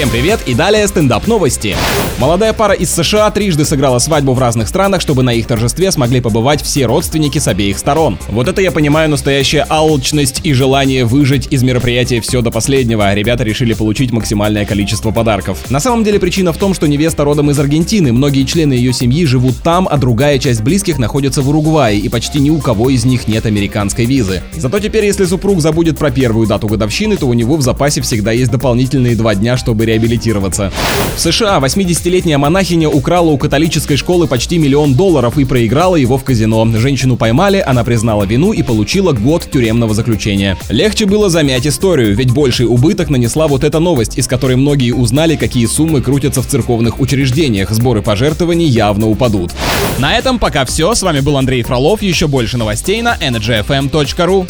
Всем привет и далее стендап новости. Молодая пара из США трижды сыграла свадьбу в разных странах, чтобы на их торжестве смогли побывать все родственники с обеих сторон. Вот это я понимаю настоящая алчность и желание выжить из мероприятия все до последнего. Ребята решили получить максимальное количество подарков. На самом деле причина в том, что невеста родом из Аргентины, многие члены ее семьи живут там, а другая часть близких находится в Уругвае, и почти ни у кого из них нет американской визы. Зато теперь, если супруг забудет про первую дату годовщины, то у него в запасе всегда есть дополнительные два дня, чтобы реабилитироваться. В США 80-летняя монахиня украла у католической школы почти миллион долларов и проиграла его в казино. Женщину поймали, она признала вину и получила год тюремного заключения. Легче было замять историю, ведь больший убыток нанесла вот эта новость, из которой многие узнали, какие суммы крутятся в церковных учреждениях. Сборы пожертвований явно упадут. На этом пока все. С вами был Андрей Фролов. Еще больше новостей на energyfm.ru.